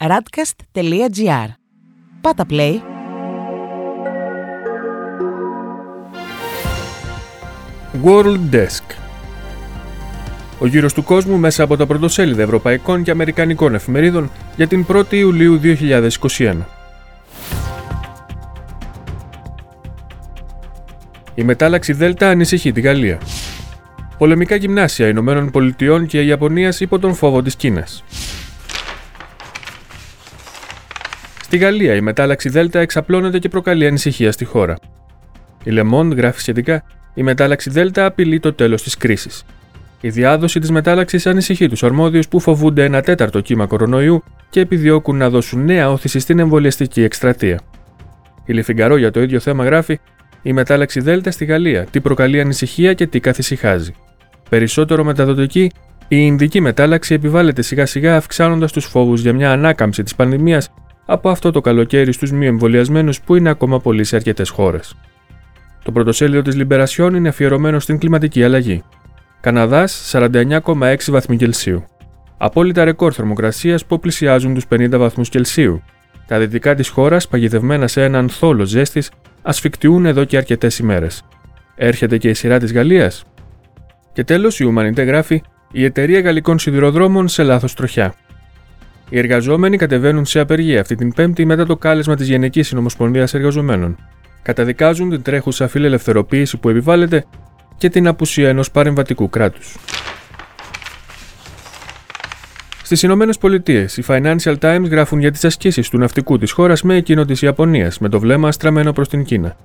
radcast.gr. Πάτα play. World Desk Ο γύρος του κόσμου μέσα από τα πρωτοσέλιδα ευρωπαϊκών και αμερικανικών εφημερίδων για την 1η Ιουλίου 2021. Η μετάλλαξη Δέλτα ανησυχεί τη Γαλλία. Πολεμικά γυμνάσια Ηνωμένων Πολιτειών και Ιαπωνία υπό τον φόβο της Κίνας. Στη Γαλλία η μετάλλαξη Δέλτα εξαπλώνεται και προκαλεί ανησυχία στη χώρα. Η Le Monde γράφει σχετικά: Η μετάλλαξη Δέλτα απειλεί το τέλος της κρίσης. Η διάδοση της μετάλλαξης ανησυχεί τους αρμόδιους που φοβούνται ένα τέταρτο κύμα κορονοϊού και επιδιώκουν να δώσουν νέα όθηση στην εμβολιαστική εκστρατεία. Η Λεφιγκαρό για το ίδιο θέμα γράφει: Η μετάλλαξη Δέλτα στη Γαλλία, τι προκαλεί ανησυχία και τι καθησυχάζει. Περισσότερο μεταδοτική, η Ινδική μετάλλαξη επιβάλλεται σιγά σιγά αυξάνοντας τους φόβους για μια ανάκαμψη της πανδημίας από αυτό το καλοκαίρι στους μη εμβολιασμένους που είναι ακόμα πολλοί σε αρκετές χώρες. Το πρωτοσέλιδο της Λιμπερασιών είναι αφιερωμένο στην κλιματική αλλαγή. Καναδάς 49,6 βαθμοί Κελσίου. Απόλυτα ρεκόρ θερμοκρασίας που πλησιάζουν τους 50 βαθμούς Κελσίου. Τα δυτικά της χώρας, παγιδευμένα σε έναν θόλο ζέστης, ασφικτιούν εδώ και αρκετές ημέρες. Έρχεται και η σειρά της Γαλλίας. Και τέλος, η Humanité γράφει: Η εταιρεία γαλλικών σιδηροδρόμων σε λάθος τροχιά. Οι εργαζόμενοι κατεβαίνουν σε απεργία αυτή την Πέμπτη μετά το κάλεσμα της Γενικής Συνομοσπονδίας Εργαζομένων. Καταδικάζουν την τρέχουσα φιλελευθεροποίηση που επιβάλλεται και την απουσία ενός παρεμβατικού κράτους. Στις Ηνωμένες Πολιτείες, οι Financial Times γράφουν για τις ασκήσεις του ναυτικού της χώρας με εκείνο της Ιαπωνίας, με το βλέμμα στραμμένο προς την Κίνα.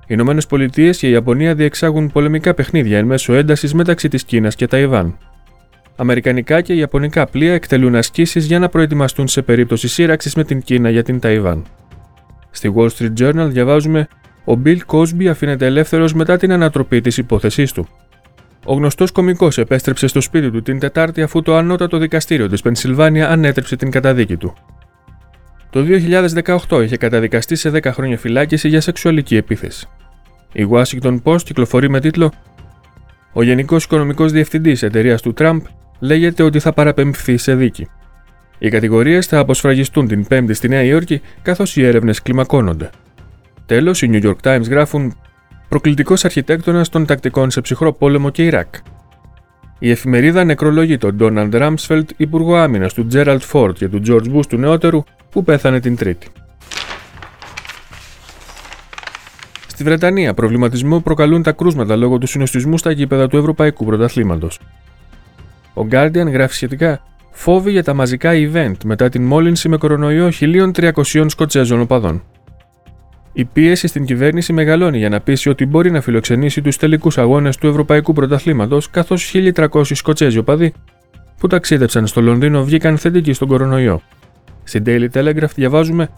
Οι Ηνωμένες Πολιτείες και η Ιαπωνία διεξάγουν πολεμικά παιχνίδια εν μέσω έντασης μεταξύ της Κίνας και Ταϊβάν. Αμερικανικά και Ιαπωνικά πλοία εκτελούν ασκήσεις για να προετοιμαστούν σε περίπτωση σύραξης με την Κίνα για την Ταϊβάν. Στη Wall Street Journal διαβάζουμε: Ο Bill Cosby αφήνεται ελεύθερος μετά την ανατροπή της υπόθεσής του. Ο γνωστός κωμικός επέστρεψε στο σπίτι του την Τετάρτη αφού το ανώτατο δικαστήριο της Πενσιλβάνια ανέτρεψε την καταδίκη του. Το 2018 είχε καταδικαστεί σε 10 χρόνια φυλάκιση για σεξουαλική επίθεση. Η Washington Post κυκλοφορεί με τίτλο Ο Γενικός Οικονομικός Διευθυντής εταιρείας του Τραμπ λέγεται ότι θα παραπεμφθεί σε δίκη. Οι κατηγορίες θα αποσφραγιστούν την Πέμπτη στη Νέα Υόρκη καθώς οι έρευνες κλιμακώνονται. Τέλος, οι New York Times γράφουν Προκλητικός αρχιτέκτονας των τακτικών σε ψυχρό πόλεμο και Ιράκ. Η εφημερίδα νεκρολογεί τον Ντόναλντ Ράμσφελτ, υπουργό άμυνας του Τζέραλντ Φορντ και του Τζορτζ Μπους του νεότερου, που πέθανε την Τρίτη. Στη Βρετανία, προβληματισμό προκαλούν τα κρούσματα λόγω του συνοστισμού στα γήπεδα του Ευρωπαϊκού Πρωταθλήματος. Ο Guardian γράφει σχετικά φόβοι για τα μαζικά event μετά την μόλυνση με κορονοϊό 1.300 Σκοτσέζων οπαδών. Η πίεση στην κυβέρνηση μεγαλώνει για να πείσει ότι μπορεί να φιλοξενήσει τους τελικούς αγώνες του Ευρωπαϊκού Πρωταθλήματος, καθώς 1.300 Σκοτσέζοι οπαδοί που ταξίδεψαν στο Λονδίνο βγήκαν θετικοί στον κορονοϊό. Στην Daily Telegraph διαβάζουμε: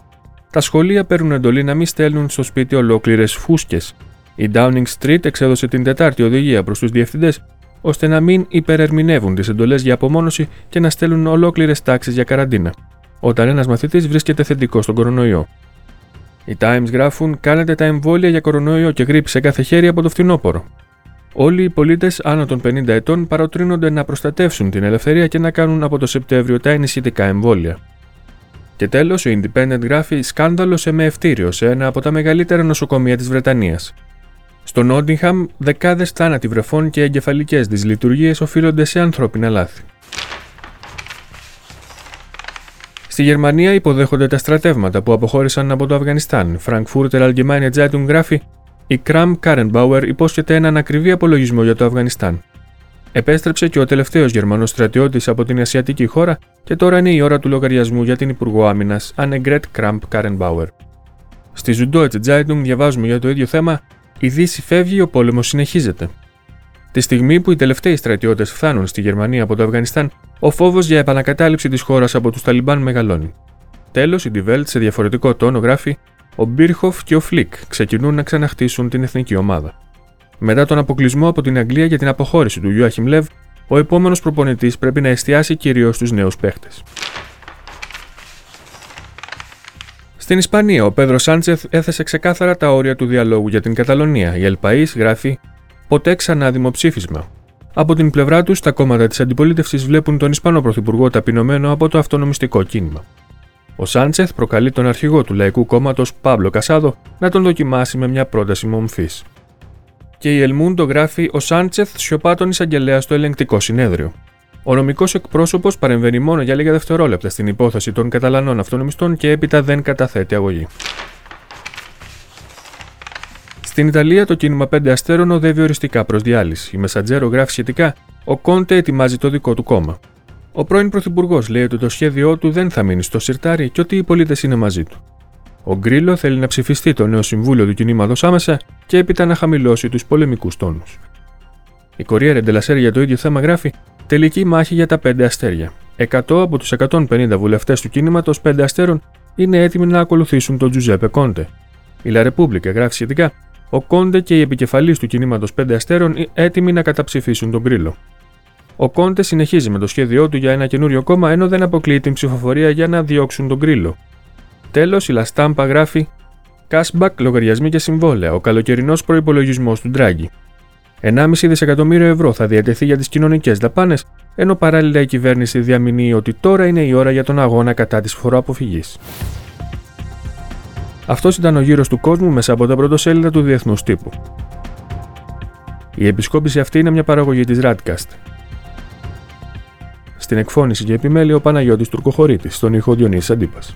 Τα σχολεία παίρνουν εντολή να μην στέλνουν στο σπίτι ολόκληρες φούσκες. Η Downing Street εξέδωσε την Τετάρτη οδηγία προς τους διευθυντές ώστε να μην υπερερμηνεύουν τις εντολές για απομόνωση και να στέλνουν ολόκληρες τάξεις για καραντίνα, όταν ένας μαθητής βρίσκεται θετικό στον κορονοϊό. Οι Times γράφουν: Κάνετε τα εμβόλια για κορονοϊό και γρήπη σε κάθε χέρι από το φθινόπωρο. Όλοι οι πολίτες άνω των 50 ετών παροτρύνονται να προστατεύσουν την ελευθερία και να κάνουν από το Σεπτέμβριο τα ενισχυτικά εμβόλια. Και τέλος, ο Independent γράφει σκάνδαλο σε μεευτήριο σε ένα από τα μεγαλύτερα νοσοκομεία της Βρετανίας. Στο Νόντιγχαμ, δεκάδες θάνατοι βρεφών και εγκεφαλικές δυσλειτουργίες οφείλονται σε ανθρώπινα λάθη. Στη Γερμανία υποδέχονται τα στρατεύματα που αποχώρησαν από το Αφγανιστάν. Frankfurter Allgemeine Zeitung γράφει: Η Κραμ Karrenbauer υπόσχεται έναν ακριβή απολογισμό για το Αφγανιστάν. Επέστρεψε και ο τελευταίος Γερμανός στρατιώτης από την Ασιατική χώρα και τώρα είναι η ώρα του λογαριασμού για την Υπουργό Άμυνας Annegret Kramp Karrenbauer. Στη Süddeutsche Zeitung διαβάζουμε για το ίδιο θέμα: Η Δύση φεύγει, ο πόλεμος συνεχίζεται. Τη στιγμή που οι τελευταίοι στρατιώτες φτάνουν στη Γερμανία από το Αφγανιστάν, ο φόβος για επανακατάληψη της χώρας από τους Ταλιμπάν μεγαλώνει. Τέλος, η Die σε διαφορετικό τόνο γράφει: Ο Μπίρχοφ και ο Φλικ ξεκινούν να ξαναχτίσουν την εθνική ομάδα. Μετά τον αποκλεισμό από την Αγγλία για την αποχώρηση του Ιωάχιμ Λεβ, ο επόμενος προπονητής πρέπει να εστιάσει κυρίως στους νέους παίχτες. Στην Ισπανία, ο Πέδρο Σάντσεθ έθεσε ξεκάθαρα τα όρια του διαλόγου για την Καταλωνία. Η Ελπαή γράφει: Ποτέ ξανά δημοψήφισμα. Από την πλευρά τους, τα κόμματα της αντιπολίτευσης βλέπουν τον Ισπανό Πρωθυπουργό ταπεινωμένο από το αυτονομιστικό κίνημα. Ο Σάντσεθ προκαλεί τον αρχηγό του Λαϊκού Κόμματος Παύλο Κασάδο να τον δοκιμάσει με μια πρόταση μομφής. Και η Ελμούντο γράφει: Ο Σάντσεθ σιωπά τον εισαγγελέα στο ελεγκτικό συνέδριο. Ο νομικός εκπρόσωπος παρεμβαίνει μόνο για λίγα δευτερόλεπτα στην υπόθεση των Καταλανών αυτονομιστών και έπειτα δεν καταθέτει αγωγή. Στην Ιταλία, το κίνημα 5 αστέρων οδεύει οριστικά προς διάλυση. Η Μεσαντζέρο γράφει σχετικά: Ο Κόντε ετοιμάζει το δικό του κόμμα. Ο πρώην Πρωθυπουργός λέει ότι το σχέδιό του δεν θα μείνει στο σιρτάρι και ότι οι πολίτες είναι μαζί του. Ο Γκρίλο θέλει να ψηφιστεί το νέο συμβούλιο του κινήματος άμεσα και έπειτα να χαμηλώσει τους πολεμικούς τόνους. Η Κορία Ρεντελασέρ για το ίδιο θέμα γράφει Τελική μάχη για τα 5 αστέρια. 100 από τους 150 βουλευτές του κίνηματο 5 αστέρων είναι έτοιμοι να ακολουθήσουν τον Τζουζέπε Κόντε. Η Λα Ρεπούμπλικα γράφει σχετικά ο Κόντε και η επικεφαλής του κινήματος 5 αστέρων έτοιμοι να καταψηφίσουν τον Γκρίλο. Ο Κόντε συνεχίζει με το σχέδιό του για ένα καινούριο κόμμα ενώ δεν αποκλείει την ψηφοφορία για να διώξουν τον Γκρίλο. Τέλος, η Λαστάμπα γράφει Cashback, λογαριασμοί και συμβόλαια, ο καλοκαιρινός προπολογισμό του Ντράγκη. 1,5 δισεκατομμύριο ευρώ θα διατεθεί για τις κοινωνικές δαπάνες, ενώ παράλληλα η κυβέρνηση διαμηνύει ότι τώρα είναι η ώρα για τον αγώνα κατά της φοροαποφυγής. Αυτός ήταν ο γύρος του κόσμου μέσα από τα πρωτοσέλιδα του Διεθνούς Τύπου. Η επισκόπηση αυτή είναι μια παραγωγή της Radcast. Στην εκφώνηση και επιμέλεια ο Παναγιώτης Τουρκοχωρήτης, στον ήχο Διονύσης Αντίπας.